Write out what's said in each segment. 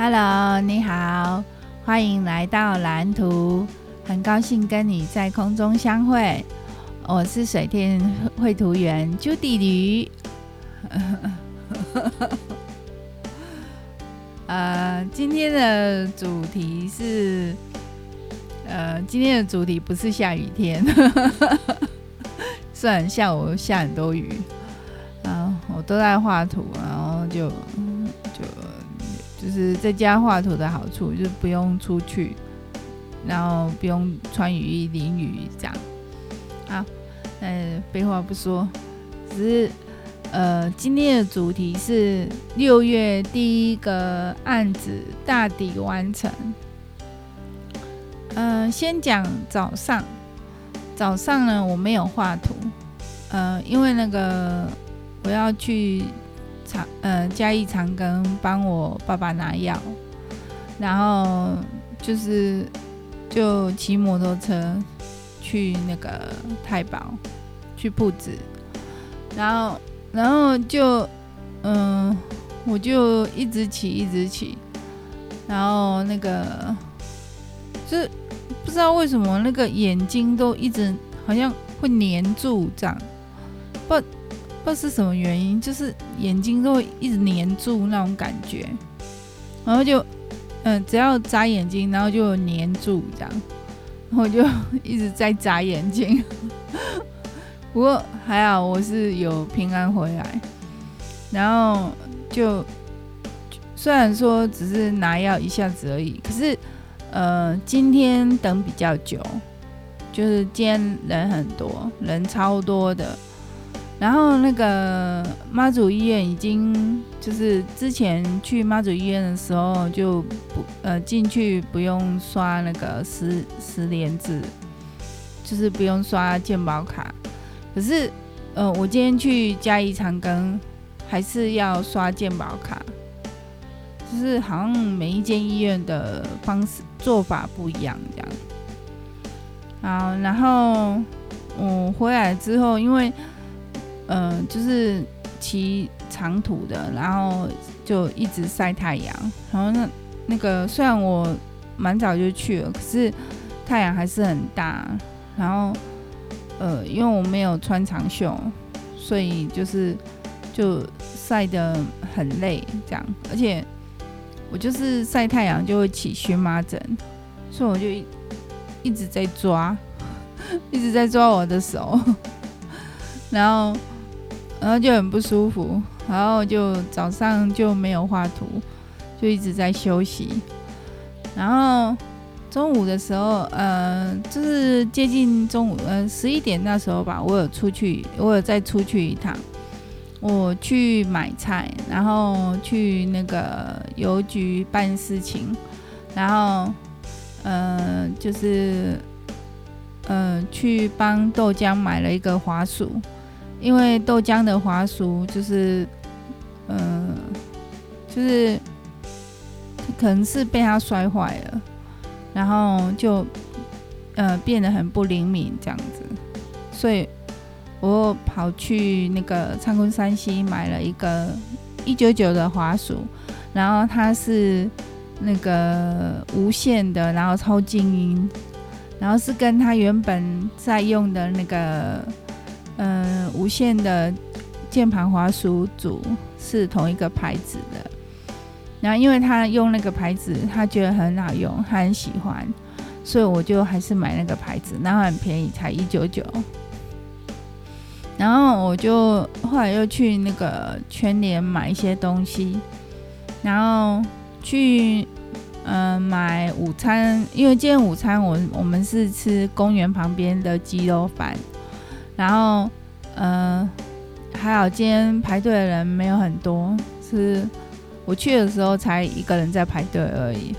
Hello，你好，欢迎来到蓝图，很高兴跟你在空中相会。我是水天绘图员朱迪驴。呃，今天的主题是，呃，今天的主题不是下雨天，虽然下午下很多雨，啊我都在画图，然后就。在家画图的好处，就是不用出去，然后不用穿雨衣淋雨这样。好，那，废话不说，只是呃，今天的主题是六月第一个案子大抵完成。嗯、先讲早上，早上呢我没有画图，呃，因为那个我要去。长呃，嘉义长庚帮我爸爸拿药，然后就是就骑摩托车去那个太保去铺子，然后然后就嗯、我就一直骑一直骑，然后那个就是不知道为什么那个眼睛都一直好像会黏住这样，不。不知道是什么原因，就是眼睛都会一直黏住那种感觉，然后就，嗯、只要眨眼睛，然后就黏住这样，然后就 一直在眨眼睛。不过还好，我是有平安回来，然后就虽然说只是拿药一下子而已，可是，呃，今天等比较久，就是今天人很多，人超多的。然后那个妈祖医院已经就是之前去妈祖医院的时候就不呃进去不用刷那个十十连制，就是不用刷健保卡。可是呃我今天去嘉义长庚还是要刷健保卡，就是好像每一间医院的方式做法不一样这样。好，然后我回来之后因为。嗯、就是骑长途的，然后就一直晒太阳。然后那那个虽然我蛮早就去了，可是太阳还是很大。然后呃，因为我没有穿长袖，所以就是就晒得很累这样。而且我就是晒太阳就会起荨麻疹，所以我就一直在抓，一直在抓我的手，然后。然后就很不舒服，然后就早上就没有画图，就一直在休息。然后中午的时候，呃，就是接近中午，呃，十一点那时候吧，我有出去，我有再出去一趟，我去买菜，然后去那个邮局办事情，然后，呃，就是，呃，去帮豆浆买了一个滑鼠。因为豆浆的滑鼠就是，嗯、呃，就是可能是被他摔坏了，然后就呃变得很不灵敏这样子，所以我跑去那个长昆山西买了一个一九九的滑鼠，然后它是那个无线的，然后超静音，然后是跟他原本在用的那个。嗯、无线的键盘滑鼠组是同一个牌子的，然后因为他用那个牌子，他觉得很好用，他很喜欢，所以我就还是买那个牌子，然后很便宜，才一九九。然后我就后来又去那个全联买一些东西，然后去嗯、买午餐，因为今天午餐我我们是吃公园旁边的鸡肉饭。然后，呃，还好今天排队的人没有很多，是我去的时候才一个人在排队而已，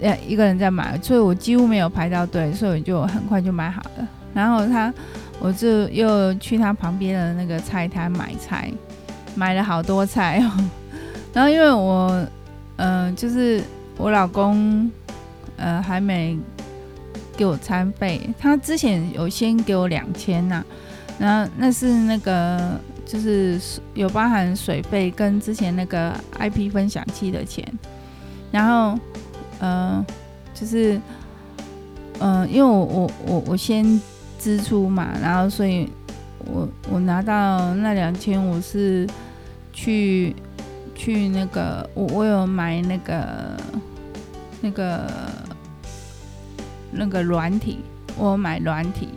呃，一个人在买，所以我几乎没有排到队，所以就很快就买好了。然后他，我就又去他旁边的那个菜摊买菜，买了好多菜哦。然后因为我，嗯、呃，就是我老公，呃，还没给我餐费，他之前有先给我两千呐。然后那是那个，就是有包含水费跟之前那个 IP 分享器的钱。然后，呃，就是，呃，因为我我我我先支出嘛，然后所以我我拿到那两千，我是去去那个我我有买那个那个那个软体，我买软体，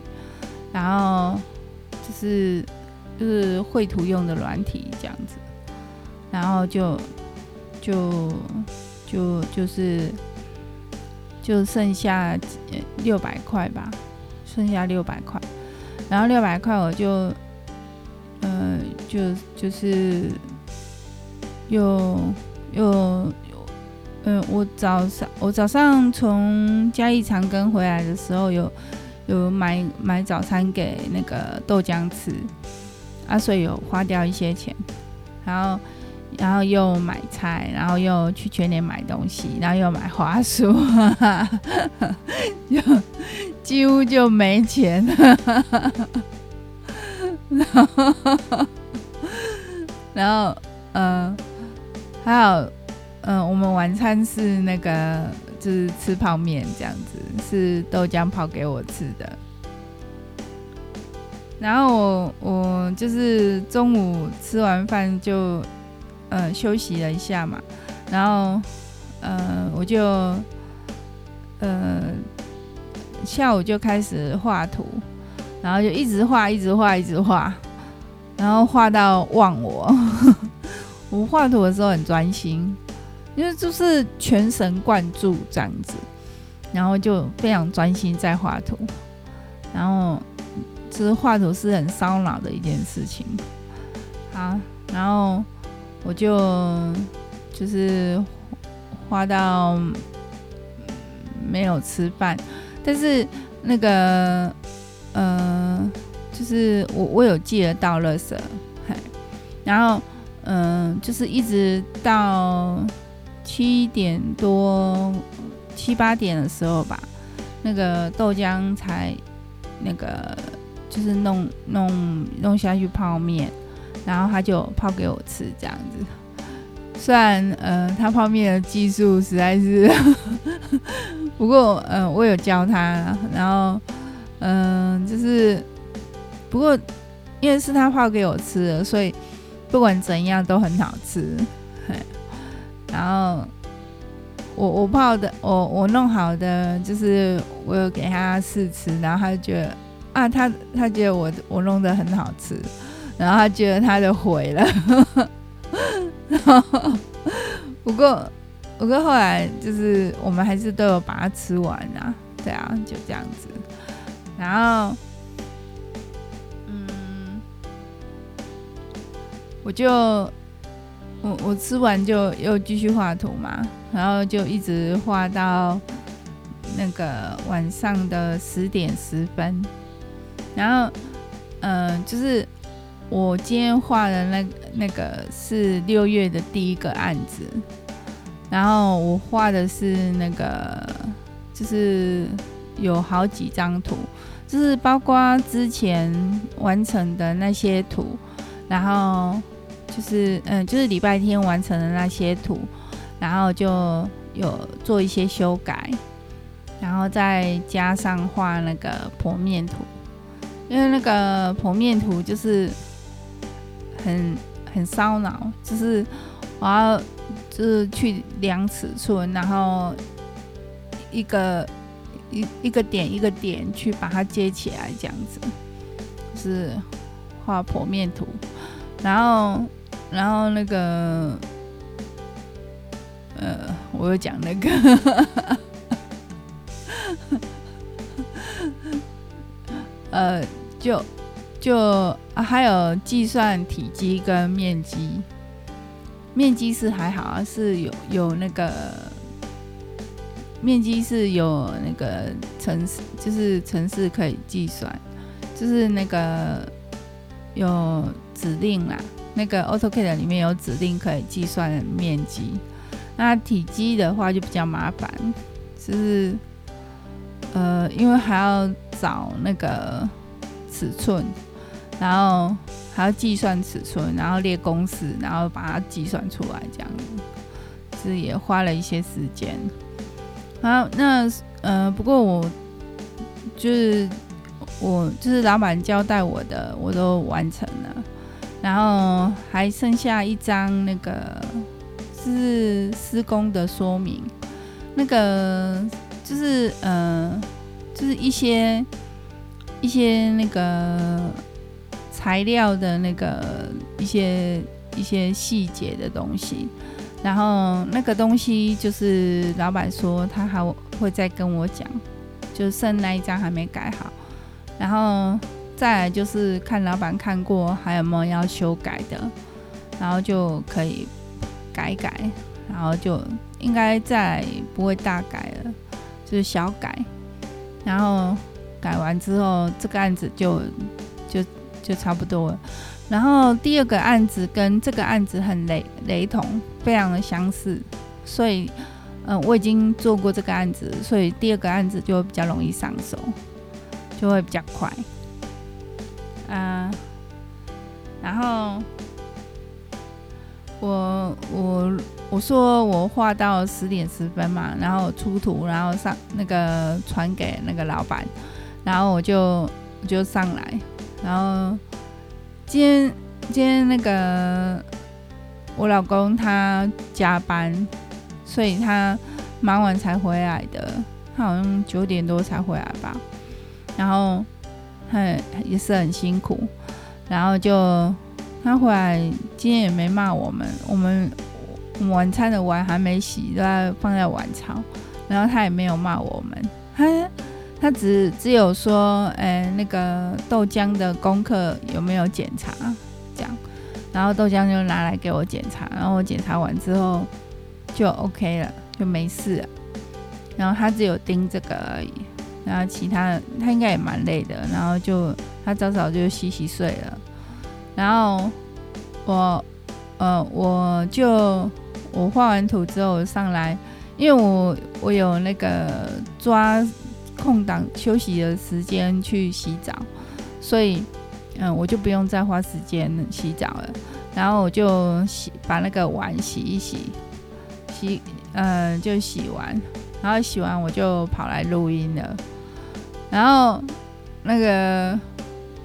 然后就是就是绘图用的软体这样子，然后就就。就就是就剩下六百块吧，剩下六百块，然后六百块我就，呃，就就是又又，嗯，我早上我早上从嘉义长庚回来的时候，有有买买早餐给那个豆浆吃，啊，所以有花掉一些钱，然后。然后又买菜，然后又去全联买东西，然后又买花束，就几乎就没钱。然后，然后，嗯，还有，嗯，我们晚餐是那个，是吃泡面这样子，是豆浆泡给我吃的。然后我我就是中午吃完饭就。呃，休息了一下嘛，然后，呃，我就，呃，下午就开始画图，然后就一直画，一直画，一直画，然后画到忘我。我画图的时候很专心，因为就是全神贯注这样子，然后就非常专心在画图，然后其实画图是很烧脑的一件事情。好，然后。我就就是画到没有吃饭，但是那个呃，就是我我有记得倒垃圾，然后嗯、就是一直到七点多七八点的时候吧，那个豆浆才那个就是弄弄弄下去泡面。然后他就泡给我吃，这样子。虽然，呃，他泡面的技术实在是，不过，呃，我有教他。然后，嗯、就是，不过，因为是他泡给我吃的，所以不管怎样都很好吃。然后，我我泡的，我我弄好的，就是我有给他试吃，然后他就觉得，啊，他他觉得我我弄得很好吃。然后他觉得他的毁了，不过不过后来就是我们还是都有把它吃完啊，对啊，就这样子。然后，嗯，我就我我吃完就又继续画图嘛，然后就一直画到那个晚上的十点十分，然后嗯、就是。我今天画的那那个是六月的第一个案子，然后我画的是那个，就是有好几张图，就是包括之前完成的那些图，然后就是嗯，就是礼拜天完成的那些图，然后就有做一些修改，然后再加上画那个剖面图，因为那个剖面图就是。很很烧脑，就是我要就是去量尺寸，然后一个一一个点一个点去把它接起来，这样子，就是画剖面图，然后然后那个呃，我有讲那个，呃，就。就啊，还有计算体积跟面积，面积是还好，是有有那个面积是有那个城市，就是城市可以计算，就是那个有指令啦，那个 AutoCAD 里面有指令可以计算面积。那体积的话就比较麻烦，就是呃，因为还要找那个尺寸。然后还要计算尺寸，然后列公式，然后把它计算出来，这样子是也花了一些时间。好，那呃，不过我就是我就是老板交代我的，我都完成，然后还剩下一张那个是施工的说明，那个就是呃，就是一些一些那个材料的那个一些一些细节的东西。然后那个东西就是老板说他还会再跟我讲，就剩那一张还没改好。然后再就是看老板看过还有没有要修改的，然后就可以改改，然后就应该再不会大改了，就是小改。然后改完之后，这个案子就就就差不多了。然后第二个案子跟这个案子很雷雷同，非常的相似，所以，嗯、我已经做过这个案子，所以第二个案子就比较容易上手，就会比较快。啊、然后我我我说我画到十点十分嘛，然后出图，然后上那个传给那个老板，然后我就我就上来，然后。今天今天那个我老公他加班，所以他忙完才回来的。他好像九点多才回来吧。然后他也是很辛苦，然后就他回来今天也没骂我们。我们晚餐的碗还没洗，都要放在碗槽。然后他也没有骂我们。他。他只只有说，哎、那个豆浆的功课有没有检查？这样，然后豆浆就拿来给我检查，然后我检查完之后就 OK 了，就没事了。然后他只有盯这个而已，然后其他他应该也蛮累的，然后就他早早就洗洗睡了。然后我，呃，我就我画完图之后上来，因为我我有那个抓。空档休息的时间去洗澡，所以嗯，我就不用再花时间洗澡了。然后我就洗，把那个碗洗一洗，洗嗯就洗完，然后洗完我就跑来录音了。然后那个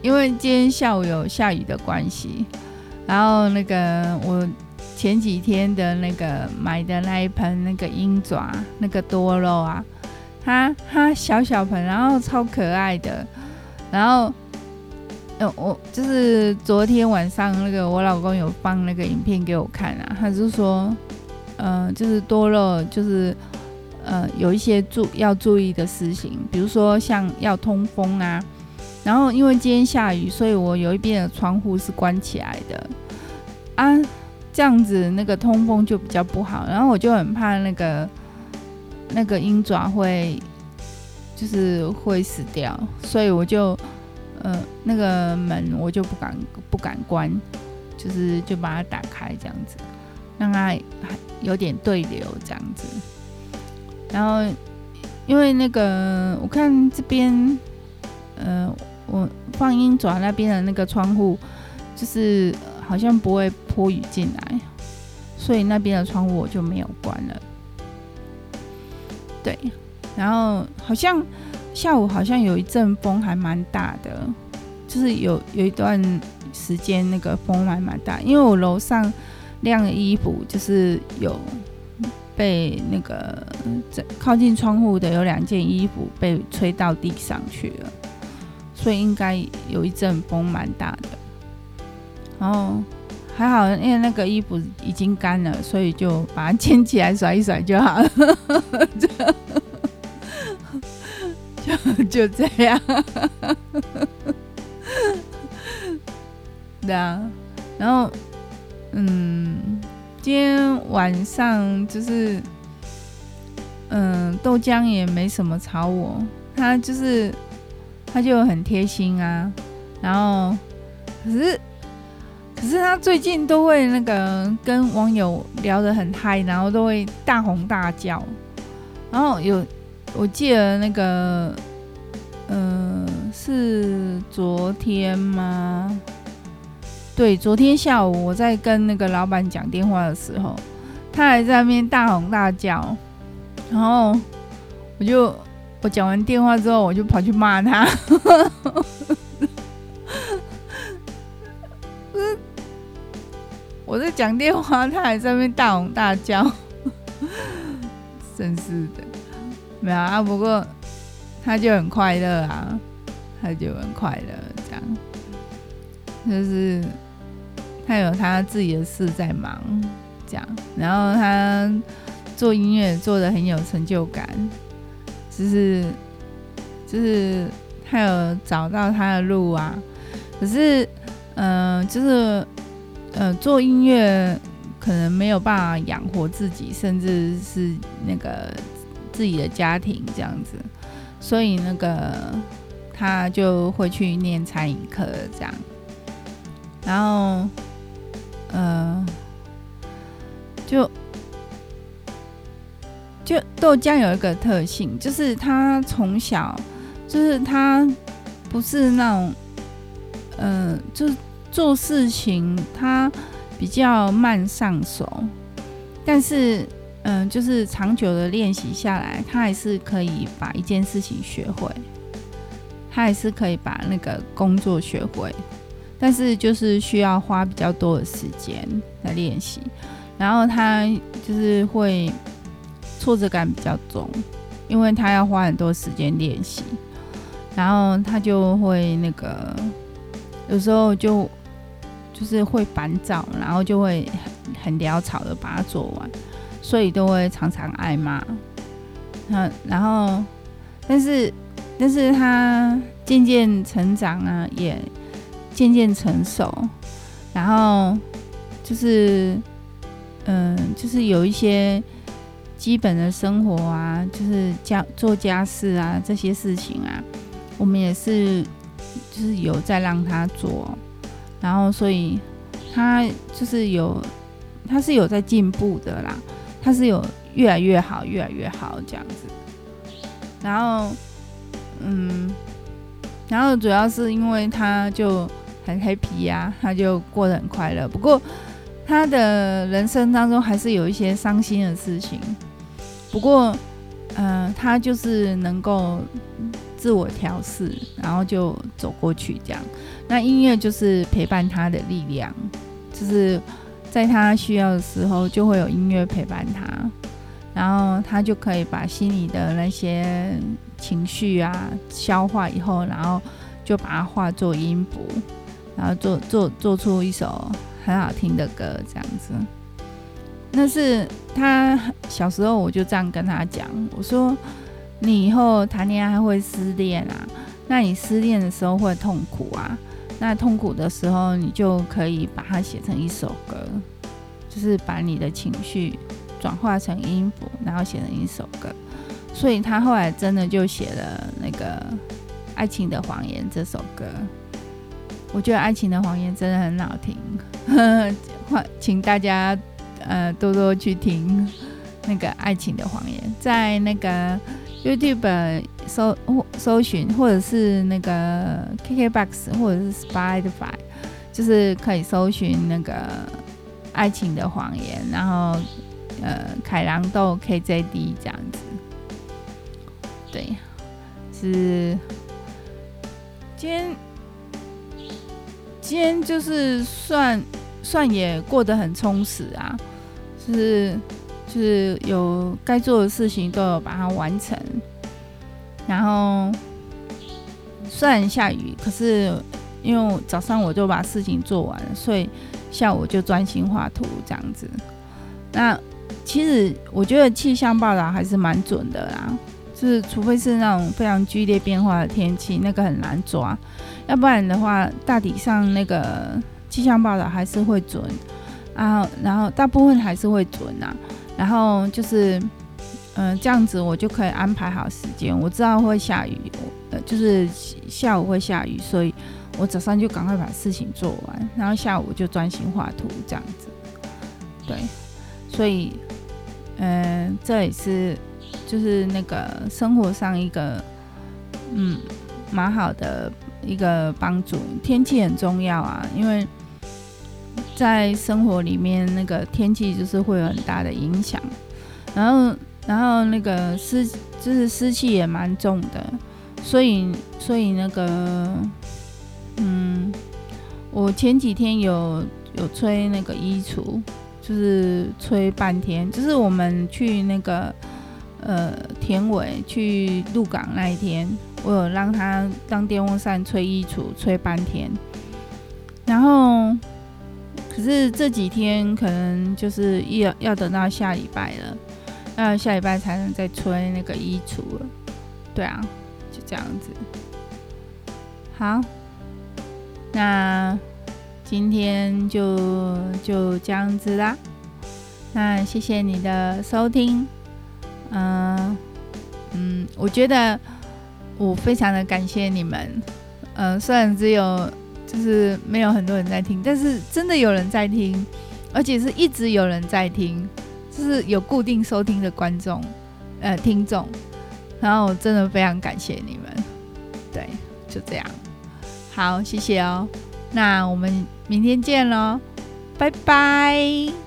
因为今天下午有下雨的关系，然后那个我前几天的那个买的那一盆那个鹰爪那个多肉啊。它它小小盆，然后超可爱的，然后，呃，我就是昨天晚上那个我老公有放那个影片给我看啊，他就说，呃，就是多肉，就是呃有一些注要注意的事情，比如说像要通风啊，然后因为今天下雨，所以我有一边的窗户是关起来的啊，这样子那个通风就比较不好，然后我就很怕那个。那个鹰爪会就是会死掉，所以我就呃那个门我就不敢不敢关，就是就把它打开这样子，让它有点对流这样子。然后因为那个我看这边呃我放鹰爪那边的那个窗户就是好像不会泼雨进来，所以那边的窗户我就没有关了。对，然后好像下午好像有一阵风还蛮大的，就是有有一段时间那个风还蛮大，因为我楼上晾的衣服就是有被那个靠近窗户的有两件衣服被吹到地上去了，所以应该有一阵风蛮大的。然后还好，因为那个衣服已经干了，所以就把它捡起来甩一甩就好了。就就这样，对啊，然后，嗯，今天晚上就是，嗯，豆浆也没什么吵我，他就是，他就很贴心啊，然后，可是，可是他最近都会那个跟网友聊得很嗨，然后都会大吼大叫，然后有。我记得那个，嗯、是昨天吗？对，昨天下午我在跟那个老板讲电话的时候，他还在那边大吼大叫，然后我就我讲完电话之后，我就跑去骂他。我在讲电话，他还在那边大吼大叫，真是的，没有啊。不过他就很快乐啊，他就很快乐，这样就是他有他自己的事在忙，这样。然后他做音乐做得很有成就感，就是就是他有找到他的路啊。可是，嗯、就是。呃，做音乐可能没有办法养活自己，甚至是那个自己的家庭这样子，所以那个他就会去念餐饮课这样，然后呃，就就豆浆有一个特性，就是他从小就是他不是那种，嗯、就是。做事情他比较慢上手，但是嗯，就是长久的练习下来，他还是可以把一件事情学会，他还是可以把那个工作学会，但是就是需要花比较多的时间来练习，然后他就是会挫折感比较重，因为他要花很多时间练习，然后他就会那个有时候就。就是会烦躁，然后就会很很潦草的把它做完，所以都会常常挨骂。嗯，然后，但是，但是他渐渐成长啊，也渐渐成熟，然后就是，嗯，就是有一些基本的生活啊，就是家做家事啊这些事情啊，我们也是就是有在让他做。然后，所以他就是有，他是有在进步的啦，他是有越来越好，越来越好这样子。然后，嗯，然后主要是因为他就很 happy 呀，他就过得很快乐。不过，他的人生当中还是有一些伤心的事情。不过，嗯、呃，他就是能够。自我调试，然后就走过去，这样。那音乐就是陪伴他的力量，就是在他需要的时候，就会有音乐陪伴他，然后他就可以把心里的那些情绪啊消化以后，然后就把它化作音符，然后做做做出一首很好听的歌，这样子。那是他小时候，我就这样跟他讲，我说。你以后谈恋爱会失恋啊？那你失恋的时候会痛苦啊？那痛苦的时候，你就可以把它写成一首歌，就是把你的情绪转化成音符，然后写成一首歌。所以他后来真的就写了那个《爱情的谎言》这首歌。我觉得《爱情的谎言》真的很好听，呵呵，请大家呃多多去听那个《爱情的谎言》，在那个。YouTube 搜搜寻，或者是那个 KKBOX，或者是 Spotify，就是可以搜寻那个《爱情的谎言》，然后呃，凯朗豆 KJD 这样子。对，是今天今天就是算算也过得很充实啊，就是。就是有该做的事情都有把它完成，然后虽然下雨，可是因为早上我就把事情做完了，所以下午就专心画图这样子。那其实我觉得气象报道还是蛮准的啦，是除非是那种非常剧烈变化的天气，那个很难抓，要不然的话，大体上那个气象报道还是会准啊，然后大部分还是会准啊。然后就是，嗯、这样子我就可以安排好时间。我知道会下雨，呃，就是下午会下雨，所以我早上就赶快把事情做完，然后下午就专心画图，这样子。对，所以，嗯、这也是就是那个生活上一个，嗯，蛮好的一个帮助。天气很重要啊，因为在生活里面那个天气就是会有很大的影响，然后然后那个湿就是湿气也蛮重的，所以所以那个嗯，我前几天有有吹那个衣橱，就是吹半天，就是我们去那个呃田伟去鹿港那一天，我有让他当电风扇吹衣橱吹半天，然后。可是这几天可能就是要要等到下礼拜了，要下礼拜才能再吹那个衣橱了。对啊，就这样子。好，那今天就就这样子啦。那谢谢你的收听。嗯嗯，我觉得我非常的感谢你们。嗯，虽然只有。就是没有很多人在听，但是真的有人在听，而且是一直有人在听，就是有固定收听的观众，呃，听众，然后我真的非常感谢你们，对，就这样，好，谢谢哦，那我们明天见喽，拜拜。